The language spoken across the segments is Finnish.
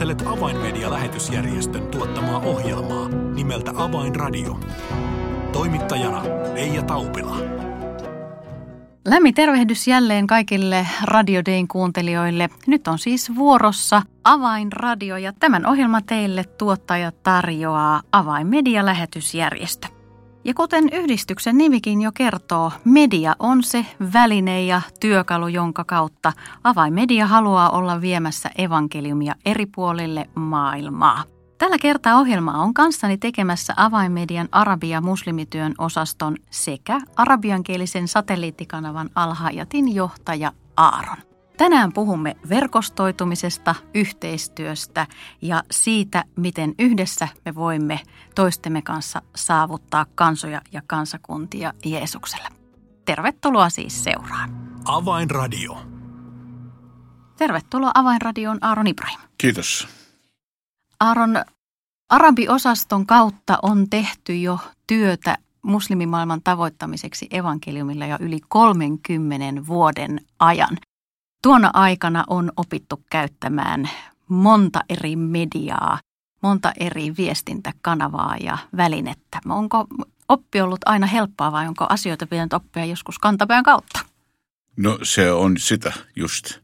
Kuuntelet Avainmedia-lähetysjärjestön tuottamaa ohjelmaa nimeltä Avainradio. Toimittajana Leija Taupila. Lämmin tervehdys jälleen kaikille Radio Dayn kuuntelijoille. Nyt on siis vuorossa Avainradio ja tämän ohjelman teille tuottaja tarjoaa Avainmedia-lähetysjärjestö. Ja kuten yhdistyksen nimikin jo kertoo, media on se väline ja työkalu, jonka kautta avainmedia haluaa olla viemässä evankeliumia eri puolille maailmaa. Tällä kertaa ohjelma on kanssani tekemässä avainmedian arabia muslimityön osaston sekä arabiankielisen satelliittikanavan Alhajatin johtaja Aaron. Tänään puhumme verkostoitumisesta, yhteistyöstä ja siitä, miten yhdessä me voimme toistemme kanssa saavuttaa kansoja ja kansakuntia Jeesukselle. Tervetuloa siis seuraan. Avainradio. Tervetuloa Avainradioon Aaron Ibrahim. Kiitos. Aaron, arabiosaston kautta on tehty jo työtä muslimimaailman tavoittamiseksi evankeliumilla jo yli 30 vuoden ajan. Tuona aikana on opittu käyttämään monta eri mediaa, monta eri viestintäkanavaa ja välinettä. Onko oppi ollut aina helppoa vai onko asioita pitänyt oppia joskus kantapään kautta? No se on sitä just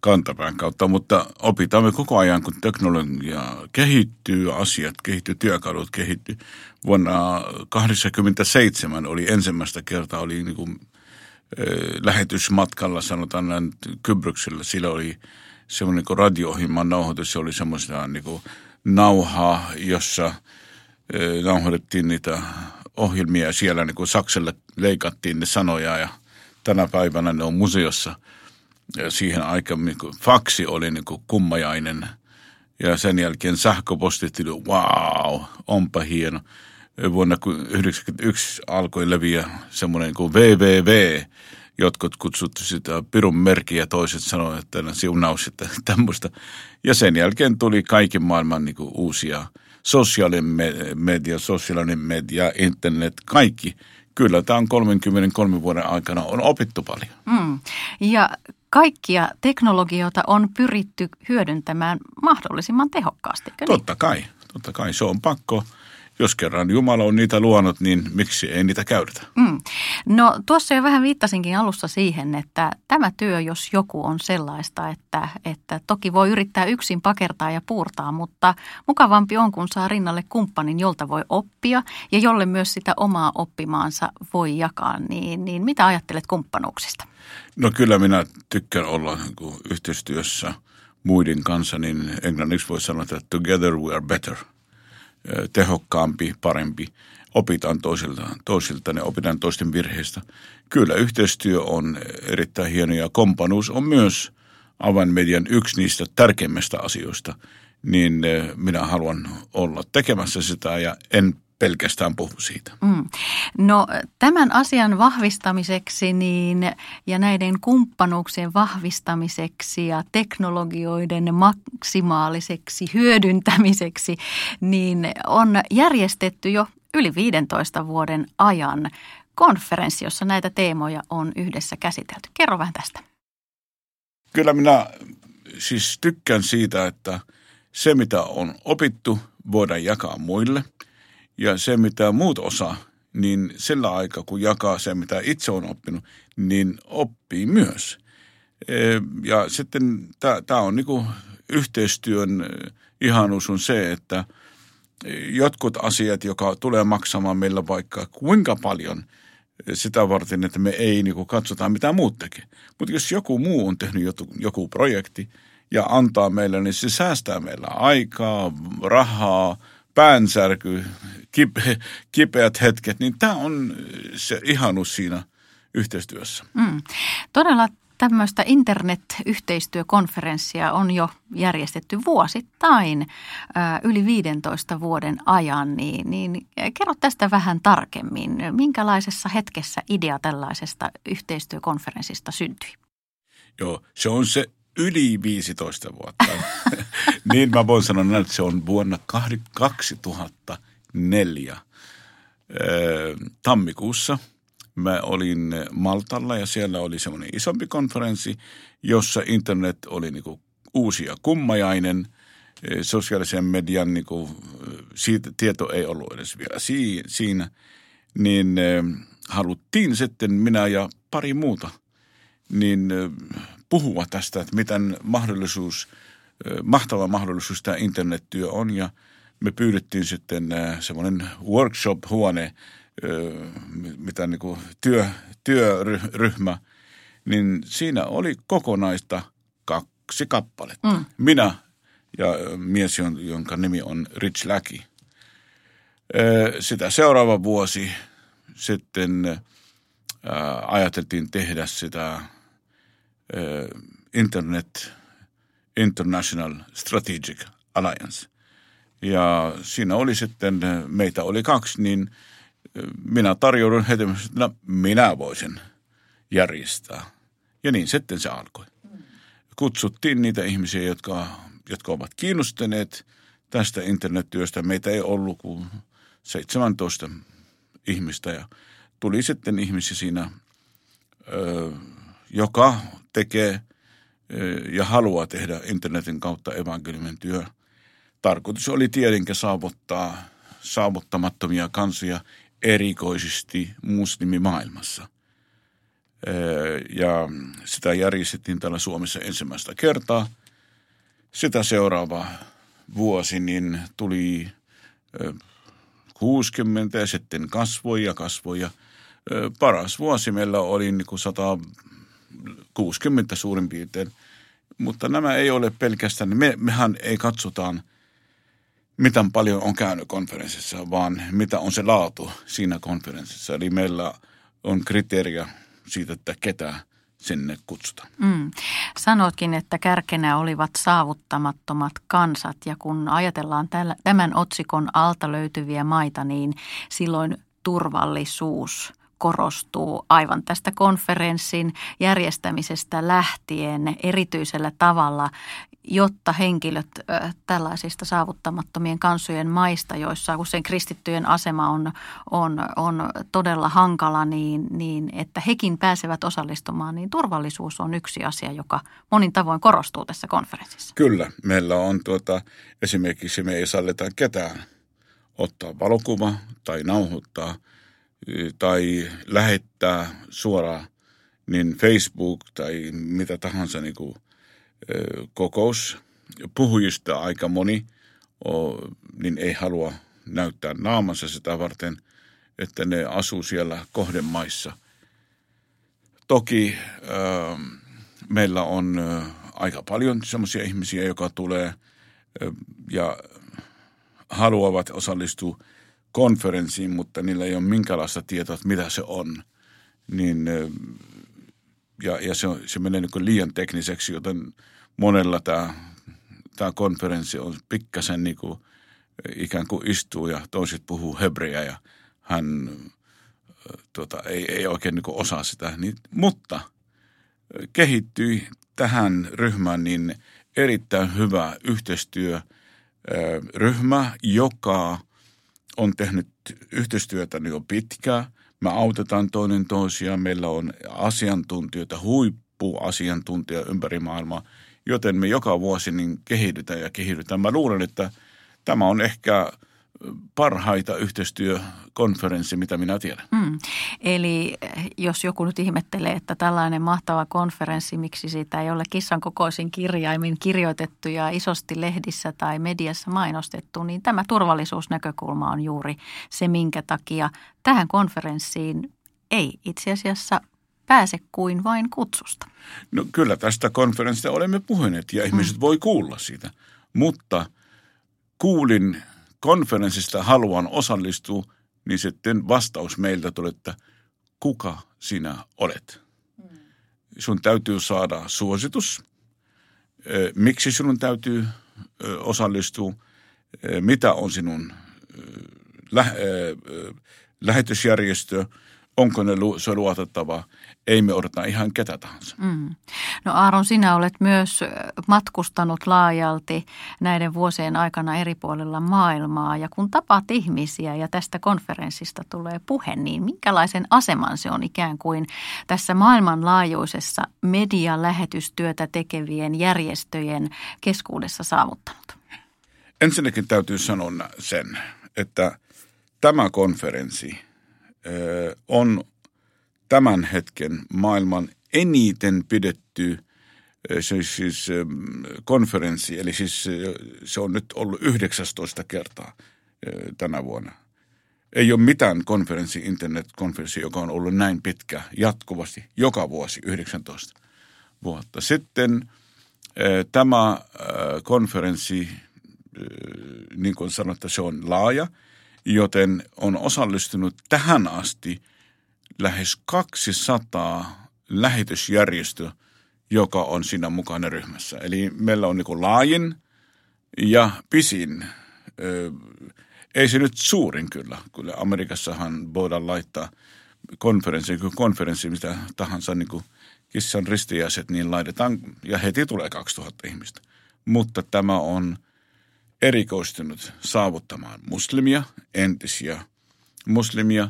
kantapään kautta, mutta opitaan me koko ajan, kun teknologia kehittyy, asiat kehittyy, työkalut kehittyy. Vuonna 1987 oli ensimmäistä kertaa oli niin kuin lähetysmatkalla, sanotaan näin Kybryksellä, sillä oli semmoinen niin radio-ohjelman nauhoitus, se oli semmoista niin kuin nauhaa, jossa nauhoitettiin niitä ohjelmia ja siellä niin kuin Sakselle leikattiin ne sanoja. Ja tänä päivänä ne on museossa. Ja siihen aikaan niin kuin, faksi oli niin kuin kummajainen. Ja sen jälkeen sähköpostit wow, onpa hieno vuonna 1991 alkoi leviä semmoinen kuin VVV. Jotkut kutsuttu sitä pirun merkiä, toiset sanoivat, että siunaus, että tämmöistä. Ja sen jälkeen tuli kaiken maailman niin kuin uusia sosiaalinen media, sosiaalinen media, internet, kaikki. Kyllä tämä on 33 vuoden aikana on opittu paljon. Mm. Ja kaikkia teknologioita on pyritty hyödyntämään mahdollisimman tehokkaasti. Totta kai, totta kai. Se on pakko jos kerran Jumala on niitä luonut, niin miksi ei niitä käytetä? Mm. No tuossa jo vähän viittasinkin alussa siihen, että tämä työ, jos joku on sellaista, että, että toki voi yrittää yksin pakertaa ja puurtaa, mutta mukavampi on, kun saa rinnalle kumppanin, jolta voi oppia ja jolle myös sitä omaa oppimaansa voi jakaa. Niin, niin mitä ajattelet kumppanuuksista? No kyllä minä tykkään olla niin yhteistyössä muiden kanssa, niin englanniksi voi sanoa, että together we are better – tehokkaampi, parempi. Opitaan toisilta, toisilta ne opitaan toisten virheistä. Kyllä yhteistyö on erittäin hieno ja kompanuus on myös avainmedian yksi niistä tärkeimmistä asioista. Niin minä haluan olla tekemässä sitä ja en pelkästään puhu siitä. Mm. No tämän asian vahvistamiseksi niin, ja näiden kumppanuuksien vahvistamiseksi ja teknologioiden maksimaaliseksi hyödyntämiseksi, niin on järjestetty jo yli 15 vuoden ajan konferenssi, jossa näitä teemoja on yhdessä käsitelty. Kerro vähän tästä. Kyllä minä siis tykkään siitä, että se mitä on opittu voidaan jakaa muille – ja se, mitä muut osaa, niin sillä aikaa, kun jakaa se, mitä itse on oppinut, niin oppii myös. E, ja sitten tämä on niinku yhteistyön ihanuus on se, että jotkut asiat, joka tulee maksamaan meillä vaikka kuinka paljon sitä varten, että me ei niinku katsota mitä muut tekee. Mutta jos joku muu on tehnyt joku, joku projekti ja antaa meille, niin se säästää meillä aikaa, rahaa – päänsärky, kipe, kipeät hetket, niin tämä on se ihanus siinä yhteistyössä. Mm. Todella tämmöistä internet-yhteistyökonferenssia on jo järjestetty vuosittain yli 15 vuoden ajan, niin, niin kerro tästä vähän tarkemmin. Minkälaisessa hetkessä idea tällaisesta yhteistyökonferenssista syntyi? Joo, se on se yli 15 vuotta. niin mä voin sanoa, että se on vuonna 2004 tammikuussa. Mä olin Maltalla ja siellä oli semmoinen isompi konferenssi, jossa internet oli niinku uusi ja kummajainen. sosiaalisen median niin kuin, siitä tieto ei ollut edes vielä siinä, niin haluttiin sitten minä ja pari muuta niin puhua tästä, että miten mahdollisuus, mahtava mahdollisuus tämä internettyö on ja me pyydettiin sitten semmoinen workshop-huone, mitä niin kuin työ, työryhmä, niin siinä oli kokonaista kaksi kappaletta. Mm. Minä ja mies, jonka nimi on Rich Läki. Sitä seuraava vuosi sitten ajateltiin tehdä sitä Internet International Strategic Alliance. Ja siinä oli sitten, meitä oli kaksi, niin minä tarjoudun heti, että no, minä voisin järjestää. Ja niin sitten se alkoi. Kutsuttiin niitä ihmisiä, jotka jotka ovat kiinnostuneet tästä internettyöstä. Meitä ei ollut kuin 17 ihmistä ja tuli sitten ihmisiä siinä, joka tekee ja haluaa tehdä internetin kautta evankeliumin työ. Tarkoitus oli tietenkin saavuttaa saavuttamattomia kansoja erikoisesti muslimimaailmassa. Ja sitä järjestettiin täällä Suomessa ensimmäistä kertaa – sitä seuraava vuosi niin tuli 60 ja sitten kasvoi ja kasvoi ja paras vuosi meillä oli niin kuin 160 suurin piirtein. Mutta nämä ei ole pelkästään, me, mehän ei katsotaan, miten paljon on käynyt konferenssissa, vaan mitä on se laatu siinä konferenssissa. Eli meillä on kriteeriä siitä, että ketä sinne kutsuta. Mm. Sanotkin, että kärkenä olivat saavuttamattomat kansat ja kun ajatellaan tämän otsikon alta löytyviä maita, niin silloin turvallisuus korostuu aivan tästä konferenssin järjestämisestä lähtien erityisellä tavalla jotta henkilöt tällaisista saavuttamattomien kansojen maista, joissa usein kristittyjen asema on, on, on todella hankala, niin, niin että hekin pääsevät osallistumaan, niin turvallisuus on yksi asia, joka monin tavoin korostuu tässä konferenssissa. Kyllä, meillä on tuota, esimerkiksi me ei sallita ketään ottaa valokuva tai nauhoittaa tai lähettää suoraan niin Facebook tai mitä tahansa niin kuin – kokous. Puhujista aika moni niin ei halua näyttää naamansa sitä varten, että ne asuu siellä kohdemaissa. Toki meillä on aika paljon sellaisia ihmisiä, jotka tulee ja haluavat osallistua konferenssiin, mutta niillä ei ole minkäänlaista tietoa, että mitä se on. Niin ja, ja se, on, se menee niin liian tekniseksi, joten monella tämä, tämä konferenssi on pikkasen niin kuin, ikään kuin istuu ja toiset puhuu hebreä ja hän tuota, ei, ei oikein niin osaa sitä. Niin, mutta kehittyi tähän ryhmään niin erittäin hyvä yhteistyöryhmä, joka on tehnyt yhteistyötä jo pitkään – me autetaan toinen toisiaan. Meillä on asiantuntijoita, huippuasiantuntija ympäri maailmaa, joten me joka vuosi niin kehitytään ja kehitytään. Mä luulen, että tämä on ehkä parhaita yhteistyökonferenssi, mitä minä tiedän. Mm. Eli eh, jos joku nyt ihmettelee, että tällainen mahtava konferenssi, miksi siitä ei ole kissan kokoisin kirjaimin kirjoitettu ja isosti lehdissä tai mediassa mainostettu, niin tämä turvallisuusnäkökulma on juuri se, minkä takia tähän konferenssiin ei itse asiassa pääse kuin vain kutsusta. No kyllä tästä konferenssista olemme puhuneet ja ihmiset mm. voi kuulla siitä, mutta kuulin konferenssista haluan osallistua, niin sitten vastaus meiltä tuli, että kuka sinä olet? Mm. Sun täytyy saada suositus. Miksi sinun täytyy osallistua? Mitä on sinun lähetysjärjestö? onko ne se luotettava, ei me odota ihan ketä tahansa. Mm. No Aaron, sinä olet myös matkustanut laajalti näiden vuosien aikana eri puolilla maailmaa ja kun tapaat ihmisiä ja tästä konferenssista tulee puhe, niin minkälaisen aseman se on ikään kuin tässä maailmanlaajuisessa medialähetystyötä tekevien järjestöjen keskuudessa saavuttanut? ensinnäkin täytyy sanoa sen, että tämä konferenssi on tämän hetken maailman eniten pidetty siis, siis konferenssi, eli siis se on nyt ollut 19 kertaa tänä vuonna. Ei ole mitään konferenssi, internetkonferenssi, joka on ollut näin pitkä jatkuvasti, joka vuosi 19 vuotta. Sitten tämä konferenssi, niin kuin sanottu, se on laaja, joten on osallistunut tähän asti lähes 200 lähetysjärjestöä, joka on siinä mukana ryhmässä. Eli meillä on niin laajin ja pisin. Ei se nyt suurin kyllä. Kyllä Amerikassahan voidaan laittaa konferenssi, konferenssi mitä tahansa niin kuin kissan ristijäiset, niin laitetaan ja heti tulee 2000 ihmistä. Mutta tämä on erikoistunut saavuttamaan muslimia, entisiä muslimia,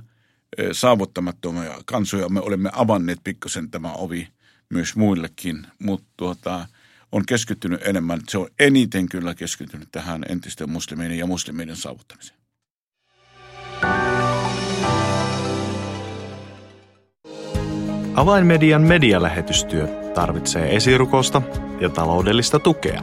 saavuttamattomia kansoja. Me olemme avanneet pikkasen tämä ovi myös muillekin, mutta tuota, on keskittynyt enemmän, se on eniten kyllä keskittynyt tähän entisten muslimien ja muslimien saavuttamiseen. Avainmedian medialähetystyö tarvitsee esirukosta ja taloudellista tukea.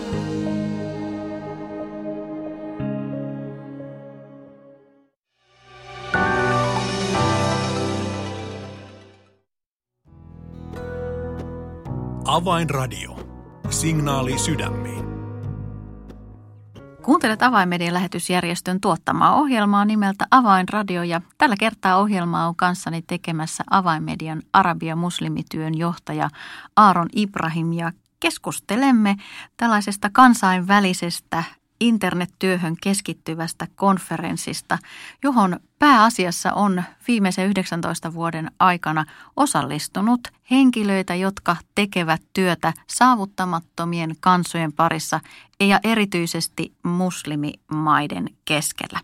Avainradio. Signaali sydämiin. Kuuntelet Avainmedian lähetysjärjestön tuottamaa ohjelmaa nimeltä Avainradio ja tällä kertaa ohjelmaa on kanssani tekemässä Avainmedian arabia muslimityön johtaja Aaron Ibrahim ja keskustelemme tällaisesta kansainvälisestä internettyöhön keskittyvästä konferenssista, johon pääasiassa on viimeisen 19 vuoden aikana osallistunut henkilöitä, jotka tekevät työtä saavuttamattomien kansojen parissa ja erityisesti muslimimaiden keskellä.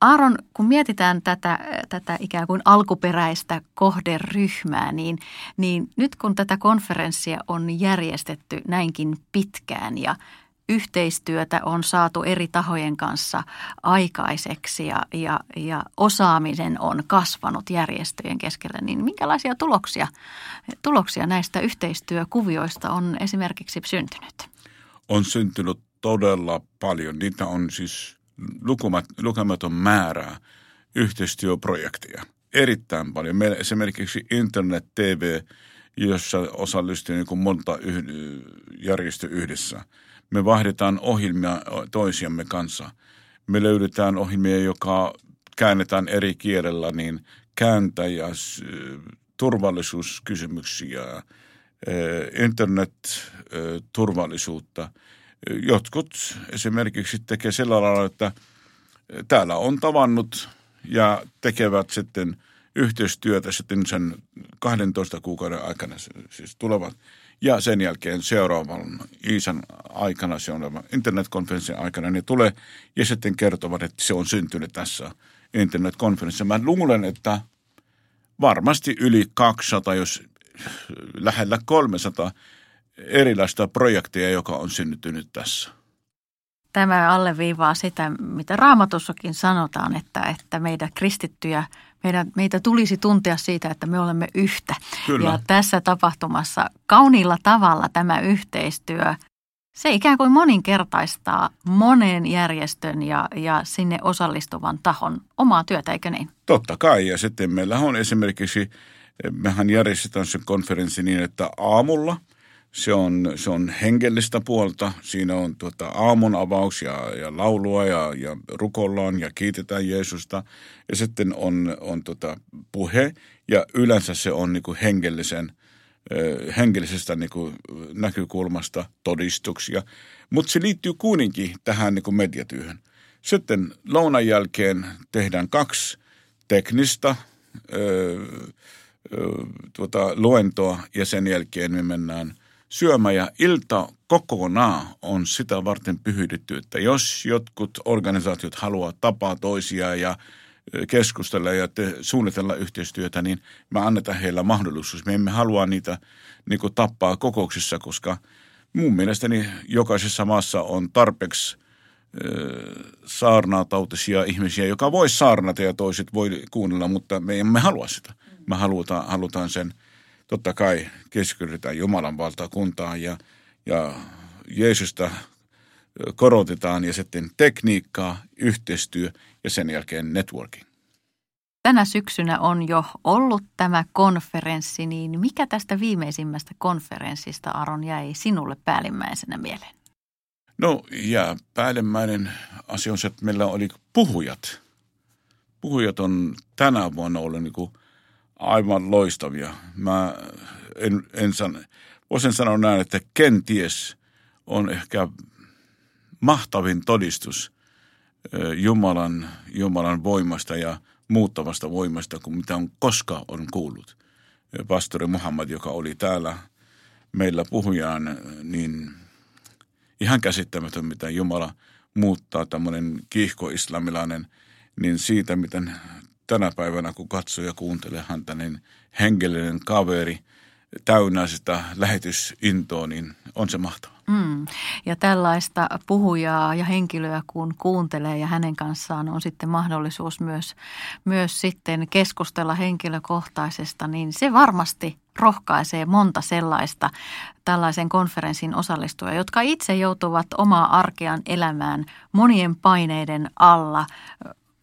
Aaron, kun mietitään tätä, tätä ikään kuin alkuperäistä kohderyhmää, niin, niin nyt kun tätä konferenssia on järjestetty näinkin pitkään ja yhteistyötä on saatu eri tahojen kanssa aikaiseksi ja, ja, ja osaaminen on kasvanut järjestöjen keskellä, niin minkälaisia tuloksia, tuloksia näistä yhteistyökuvioista on esimerkiksi syntynyt? On syntynyt todella paljon. Niitä on siis lukumat, lukematon määrä yhteistyöprojekteja. Erittäin paljon. Meillä esimerkiksi Internet TV, jossa osallistuu niin monta yh, järjestö yhdessä – me vaihdetaan ohjelmia toisiamme kanssa. Me löydetään ohjelmia, joka käännetään eri kielellä, niin kääntäjä, turvallisuuskysymyksiä, internet-turvallisuutta. Jotkut esimerkiksi tekee sillä lailla, että täällä on tavannut ja tekevät sitten yhteistyötä sitten sen 12 kuukauden aikana, siis tulevat – ja sen jälkeen seuraavan Iisan aikana, se on internetkonferenssin aikana, niin tulee ja sitten kertovat, että se on syntynyt tässä internetkonferenssissa. Mä luulen, että varmasti yli 200, jos lähellä 300 erilaista projekteja, joka on syntynyt tässä. Tämä alleviivaa sitä, mitä raamatussakin sanotaan, että, että meidän kristittyjä – meidän, meitä tulisi tuntea siitä, että me olemme yhtä. Kyllä. Ja tässä tapahtumassa kauniilla tavalla tämä yhteistyö, se ikään kuin moninkertaistaa monen järjestön ja, ja sinne osallistuvan tahon omaa työtä, eikö niin? Totta kai. Ja sitten meillä on esimerkiksi, mehän järjestetään se konferenssi niin, että aamulla – se on, se on hengellistä puolta. Siinä on tuota aamun avaus ja, ja laulua ja, ja rukollaan ja kiitetään Jeesusta. Ja sitten on, on tuota puhe ja yleensä se on niin kuin hengellisen, hengellisestä niin kuin näkökulmasta todistuksia. Mutta se liittyy kuitenkin tähän niin kuin mediatyöhön. Sitten lounan jälkeen tehdään kaksi teknistä ö, ö, tuota, luentoa ja sen jälkeen me mennään syömään. Ja ilta kokonaan on sitä varten pyhydetty, että jos jotkut organisaatiot haluaa tapaa toisiaan ja keskustella ja te, suunnitella yhteistyötä, niin me annetaan heillä mahdollisuus. Me emme halua niitä niin kuin, tappaa kokouksissa, koska mun mielestäni jokaisessa maassa on tarpeeksi saarnaatautisia ihmisiä, joka voi saarnata ja toiset voi kuunnella, mutta me emme halua sitä. Me halutaan, halutaan sen, totta kai keskitytään Jumalan valtakuntaan ja, ja Jeesusta korotetaan ja sitten tekniikkaa, yhteistyö ja sen jälkeen networking. Tänä syksynä on jo ollut tämä konferenssi, niin mikä tästä viimeisimmästä konferenssista, Aron, jäi sinulle päällimmäisenä mieleen? No ja päällimmäinen asia on se, että meillä oli puhujat. Puhujat on tänä vuonna ollut niin kuin aivan loistavia. Mä en, en san, voisin sanoa näin, että kenties on ehkä mahtavin todistus Jumalan, Jumalan voimasta ja muuttavasta voimasta kuin mitä on koskaan on kuullut. Pastori Muhammad, joka oli täällä meillä puhujaan, niin ihan käsittämätön, mitä Jumala muuttaa tämmöinen kiihko-islamilainen, niin siitä, miten tänä päivänä, kun katsoo ja kuuntelee häntä, niin hengellinen kaveri täynnä sitä lähetysintoa, niin on se mahtava. Mm. Ja tällaista puhujaa ja henkilöä kun kuuntelee ja hänen kanssaan on sitten mahdollisuus myös, myös sitten keskustella henkilökohtaisesta, niin se varmasti rohkaisee monta sellaista tällaisen konferenssin osallistujaa, jotka itse joutuvat omaa arkean elämään monien paineiden alla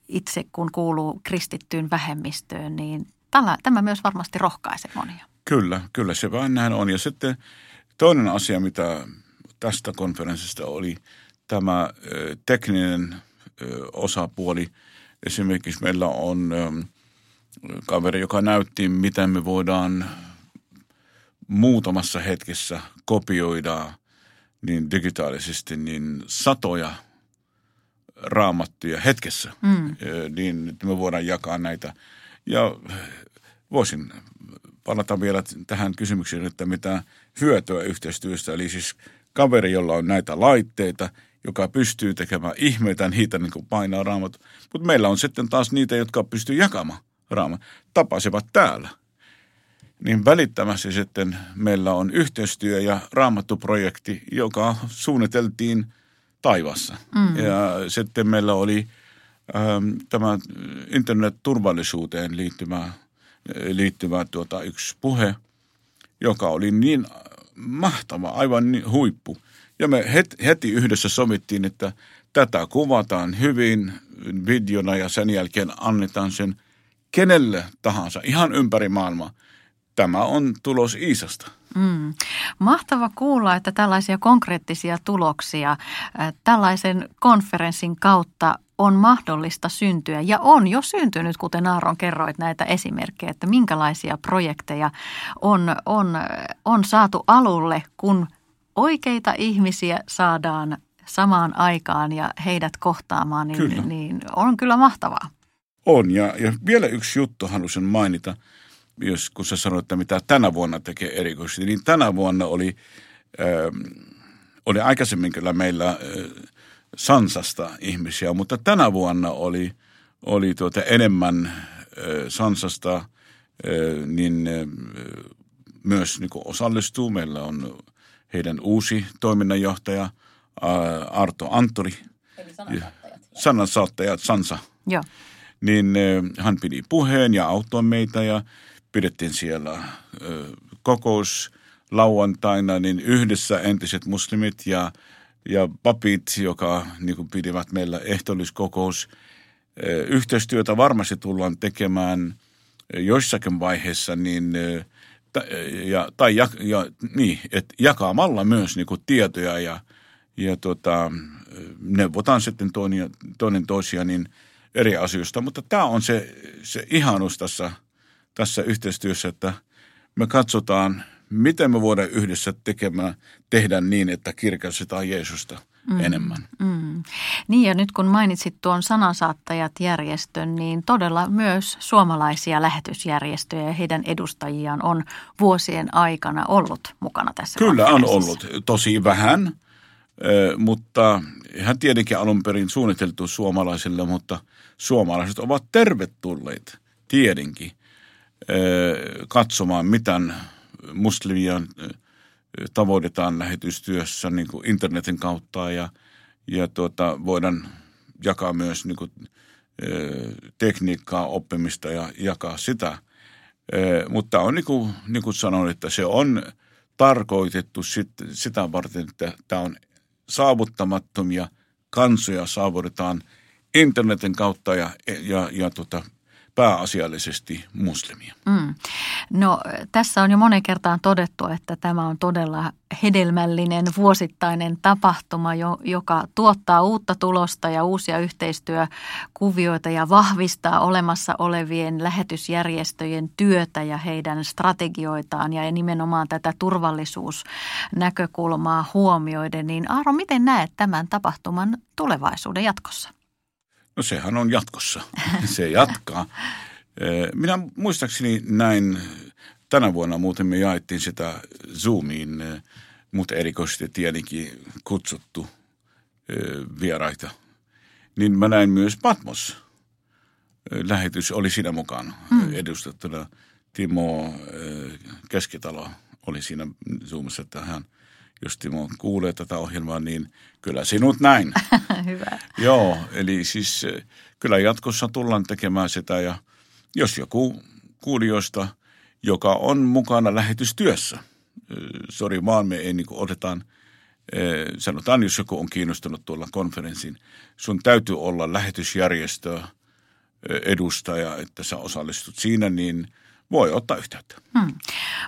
itse kun kuuluu kristittyyn vähemmistöön, niin tämä, tämä myös varmasti rohkaisee monia. Kyllä, kyllä se vain näin on. Ja sitten toinen asia, mitä tästä konferenssista oli tämä tekninen osapuoli. Esimerkiksi meillä on kaveri, joka näytti, miten me voidaan muutamassa hetkessä kopioida niin digitaalisesti niin satoja raamattuja hetkessä, mm. niin me voidaan jakaa näitä. Ja voisin palata vielä tähän kysymykseen, että mitä hyötyä yhteistyöstä, eli siis kaveri, jolla on näitä laitteita, joka pystyy tekemään ihmeitä, niitä niin kuin painaa raamat. Mutta meillä on sitten taas niitä, jotka pystyy jakamaan raamat. Tapasivat täällä. Niin välittämässä sitten meillä on yhteistyö- ja raamattuprojekti, joka suunniteltiin taivassa. Mm. Ja sitten meillä oli ähm, tämä internet-turvallisuuteen liittyvä, liittyvä tuota, yksi puhe, joka oli niin mahtava, aivan niin huippu. Ja me heti yhdessä somittiin, että tätä kuvataan hyvin videona ja sen jälkeen annetaan sen kenelle tahansa, ihan ympäri maailmaa. Tämä on tulos Iisasta. Mm. Mahtava kuulla, että tällaisia konkreettisia tuloksia äh, tällaisen konferenssin kautta on mahdollista syntyä ja on jo syntynyt, kuten Aaron kerroit näitä esimerkkejä, että minkälaisia projekteja on, on, on saatu alulle, kun oikeita ihmisiä saadaan samaan aikaan ja heidät kohtaamaan, niin, kyllä. niin on kyllä mahtavaa. On ja, ja vielä yksi juttu halusin mainita, jos kun sä sanoit, että mitä tänä vuonna tekee erikoisesti, niin tänä vuonna oli, äh, oli aikaisemmin kyllä meillä äh, Sansasta ihmisiä, mutta tänä vuonna oli, oli tuota enemmän äh, Sansasta, äh, niin äh, myös niin osallistuu. Meillä on heidän uusi toiminnanjohtaja äh, Arto Antori. Eli sanansaattajat. Sanansaattajat, Sansa. Joo. Niin äh, hän pidi puheen ja auttoi meitä ja pidettiin siellä kokous lauantaina, niin yhdessä entiset muslimit ja – ja papit, joka niin kuin pidivät meillä ehtoolliskokous. Yhteistyötä varmasti tullaan tekemään joissakin vaiheessa niin, ja, tai ja, ja, niin, että jakamalla myös niin kuin tietoja ja, ja tota, neuvotaan sitten toinen, toinen toisia niin eri asioista. Mutta tämä on se, se ihanus tässä, tässä yhteistyössä, että me katsotaan – miten me voidaan yhdessä tekemään, tehdä niin, että kirkastetaan Jeesusta mm. enemmän. Mm. Niin ja nyt kun mainitsit tuon sanansaattajat-järjestön, niin todella myös suomalaisia lähetysjärjestöjä ja heidän edustajiaan on vuosien aikana ollut mukana tässä Kyllä on ollut, tosi vähän, mutta ihan tietenkin alun perin suunniteltu suomalaisille, mutta suomalaiset ovat tervetulleet tietenkin katsomaan, miten muslimia tavoitetaan lähetystyössä niin kuin internetin kautta ja, ja tuota, voidaan jakaa myös niin kuin, tekniikkaa, oppimista ja jakaa sitä. Mutta on niin kuin, niin kuin sanoin, että se on tarkoitettu sit, sitä varten, että tämä on saavuttamattomia kansoja saavutetaan internetin kautta ja, ja, ja tota, pääasiallisesti muslimia. Mm. No tässä on jo monen kertaan todettu, että tämä on todella hedelmällinen vuosittainen tapahtuma, joka tuottaa uutta tulosta ja uusia yhteistyökuvioita ja vahvistaa olemassa olevien lähetysjärjestöjen työtä ja heidän strategioitaan ja nimenomaan tätä turvallisuusnäkökulmaa huomioiden. Niin Aaro, miten näet tämän tapahtuman tulevaisuuden jatkossa? No sehän on jatkossa. Se jatkaa. Minä muistaakseni näin, tänä vuonna muuten me jaettiin sitä Zoomiin, mutta erikoisesti tietenkin kutsuttu vieraita. Niin mä näin myös Patmos. Lähetys oli siinä mukana mm. edustettuna. Timo Keskitalo oli siinä Zoomissa, että hän – jos Timo kuulee tätä ohjelmaa, niin kyllä sinut näin. Hyvä. Joo, eli siis eh, kyllä jatkossa tullaan tekemään sitä ja jos joku kuulijoista, joka on mukana lähetystyössä, eh, sori vaan me ei niin otetaan, eh, sanotaan jos joku on kiinnostunut tuolla konferenssin, sun täytyy olla lähetysjärjestö edustaja, että sä osallistut siinä, niin – voi ottaa yhteyttä. Hmm.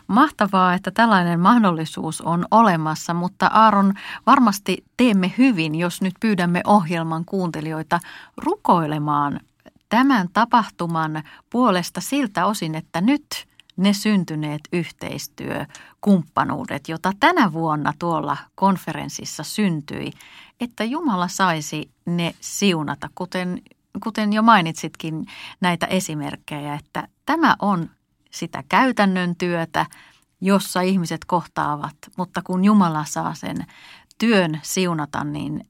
Mahtavaa, että tällainen mahdollisuus on olemassa, mutta Aaron, varmasti teemme hyvin, jos nyt pyydämme ohjelman kuuntelijoita rukoilemaan tämän tapahtuman puolesta siltä osin, että nyt ne syntyneet yhteistyökumppanuudet, jota tänä vuonna tuolla konferenssissa syntyi, että Jumala saisi ne siunata, kuten, kuten jo mainitsitkin näitä esimerkkejä, että tämä on sitä käytännön työtä, jossa ihmiset kohtaavat, mutta kun Jumala saa sen työn siunata, niin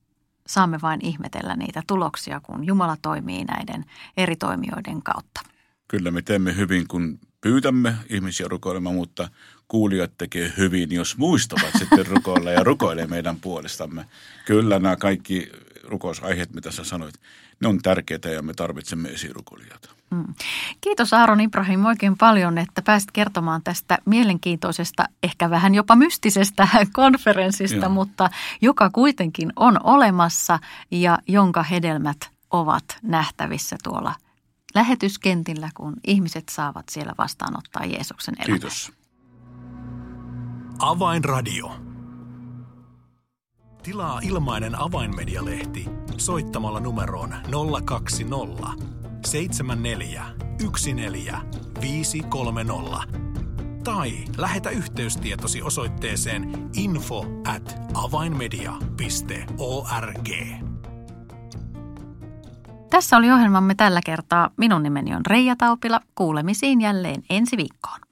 saamme vain ihmetellä niitä tuloksia, kun Jumala toimii näiden eri toimijoiden kautta. Kyllä me teemme hyvin, kun pyytämme ihmisiä rukoilemaan, mutta kuulijat tekee hyvin, jos muistavat sitten rukoilla ja rukoilee meidän puolestamme. Kyllä nämä kaikki rukousaiheet, mitä sä sanoit, ne on tärkeitä ja me tarvitsemme esirukoilijoita. Mm. Kiitos Aaron Ibrahim oikein paljon, että pääsit kertomaan tästä mielenkiintoisesta, ehkä vähän jopa mystisestä konferenssista, Joo. mutta joka kuitenkin on olemassa ja jonka hedelmät ovat nähtävissä tuolla lähetyskentillä, kun ihmiset saavat siellä vastaanottaa Jeesuksen elämän. Kiitos. Avainradio. Tilaa ilmainen avainmedialehti soittamalla numeroon 020 74 14 530 tai lähetä yhteystietosi osoitteeseen info at avainmedia.org. Tässä oli ohjelmamme tällä kertaa. Minun nimeni on Reija Taupila. Kuulemisiin jälleen ensi viikkoon.